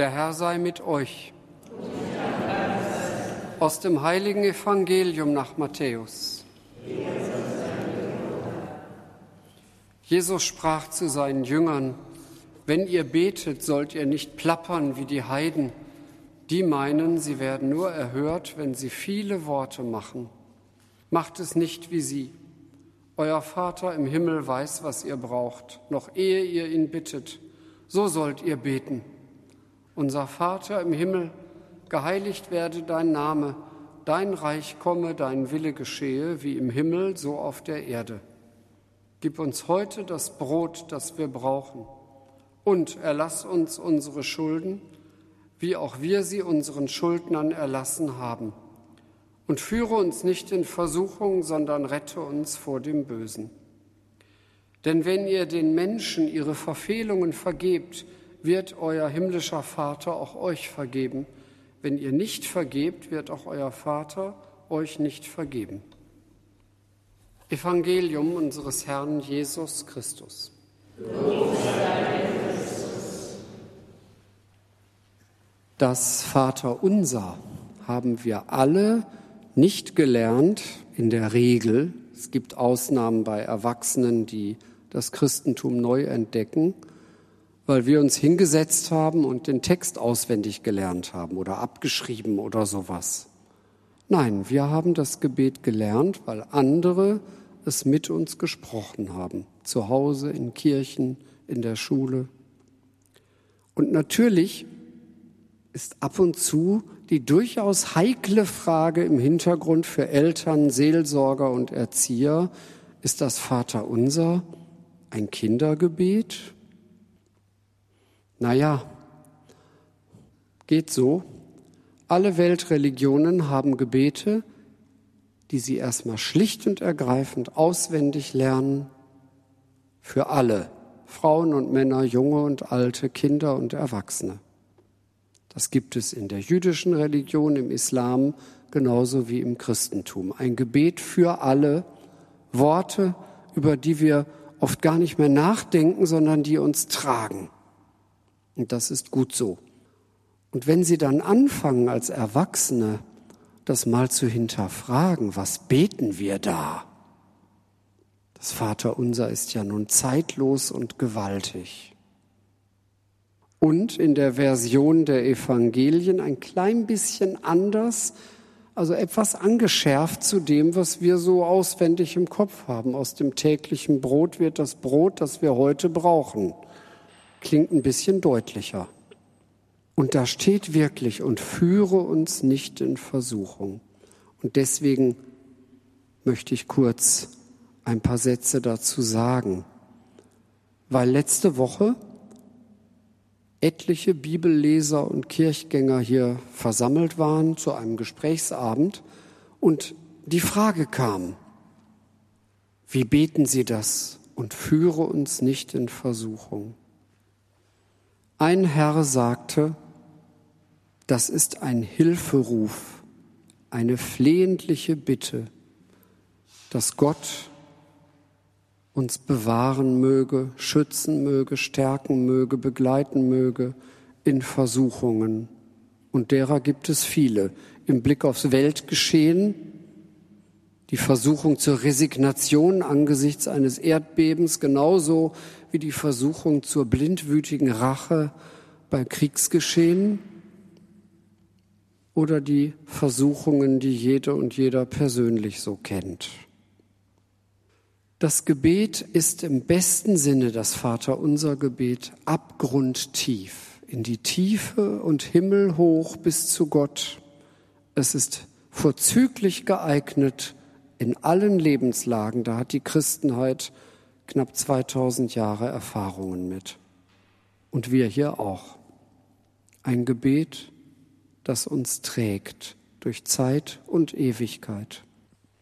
Der Herr sei mit euch. Aus dem heiligen Evangelium nach Matthäus. Jesus sprach zu seinen Jüngern, wenn ihr betet, sollt ihr nicht plappern wie die Heiden. Die meinen, sie werden nur erhört, wenn sie viele Worte machen. Macht es nicht wie sie. Euer Vater im Himmel weiß, was ihr braucht, noch ehe ihr ihn bittet. So sollt ihr beten. Unser Vater im Himmel, geheiligt werde dein Name, dein Reich komme, dein Wille geschehe, wie im Himmel, so auf der Erde. Gib uns heute das Brot, das wir brauchen, und erlass uns unsere Schulden, wie auch wir sie unseren Schuldnern erlassen haben. Und führe uns nicht in Versuchung, sondern rette uns vor dem Bösen. Denn wenn ihr den Menschen ihre Verfehlungen vergebt, wird euer himmlischer Vater auch euch vergeben. Wenn ihr nicht vergebt, wird auch euer Vater euch nicht vergeben. Evangelium unseres Herrn Jesus Christus. Das Vaterunser haben wir alle nicht gelernt in der Regel. Es gibt Ausnahmen bei Erwachsenen, die das Christentum neu entdecken weil wir uns hingesetzt haben und den Text auswendig gelernt haben oder abgeschrieben oder sowas. Nein, wir haben das Gebet gelernt, weil andere es mit uns gesprochen haben, zu Hause, in Kirchen, in der Schule. Und natürlich ist ab und zu die durchaus heikle Frage im Hintergrund für Eltern, Seelsorger und Erzieher, ist das Vaterunser ein Kindergebet naja, geht so. Alle Weltreligionen haben Gebete, die sie erstmal schlicht und ergreifend auswendig lernen, für alle, Frauen und Männer, junge und alte, Kinder und Erwachsene. Das gibt es in der jüdischen Religion, im Islam genauso wie im Christentum. Ein Gebet für alle, Worte, über die wir oft gar nicht mehr nachdenken, sondern die uns tragen. Und das ist gut so. Und wenn Sie dann anfangen als Erwachsene, das mal zu hinterfragen, was beten wir da? Das Vaterunser ist ja nun zeitlos und gewaltig. Und in der Version der Evangelien ein klein bisschen anders, also etwas angeschärft zu dem, was wir so auswendig im Kopf haben. Aus dem täglichen Brot wird das Brot, das wir heute brauchen klingt ein bisschen deutlicher. Und da steht wirklich, und führe uns nicht in Versuchung. Und deswegen möchte ich kurz ein paar Sätze dazu sagen, weil letzte Woche etliche Bibelleser und Kirchgänger hier versammelt waren zu einem Gesprächsabend und die Frage kam, wie beten Sie das und führe uns nicht in Versuchung? Ein Herr sagte, das ist ein Hilferuf, eine flehentliche Bitte, dass Gott uns bewahren möge, schützen möge, stärken möge, begleiten möge in Versuchungen. Und derer gibt es viele. Im Blick aufs Weltgeschehen, die Versuchung zur Resignation angesichts eines Erdbebens, genauso wie die Versuchung zur blindwütigen Rache bei Kriegsgeschehen oder die Versuchungen, die jede und jeder persönlich so kennt. Das Gebet ist im besten Sinne das Vaterunser Gebet abgrundtief, in die Tiefe und himmelhoch bis zu Gott. Es ist vorzüglich geeignet in allen Lebenslagen, da hat die Christenheit knapp 2000 Jahre Erfahrungen mit. Und wir hier auch. Ein Gebet, das uns trägt durch Zeit und Ewigkeit.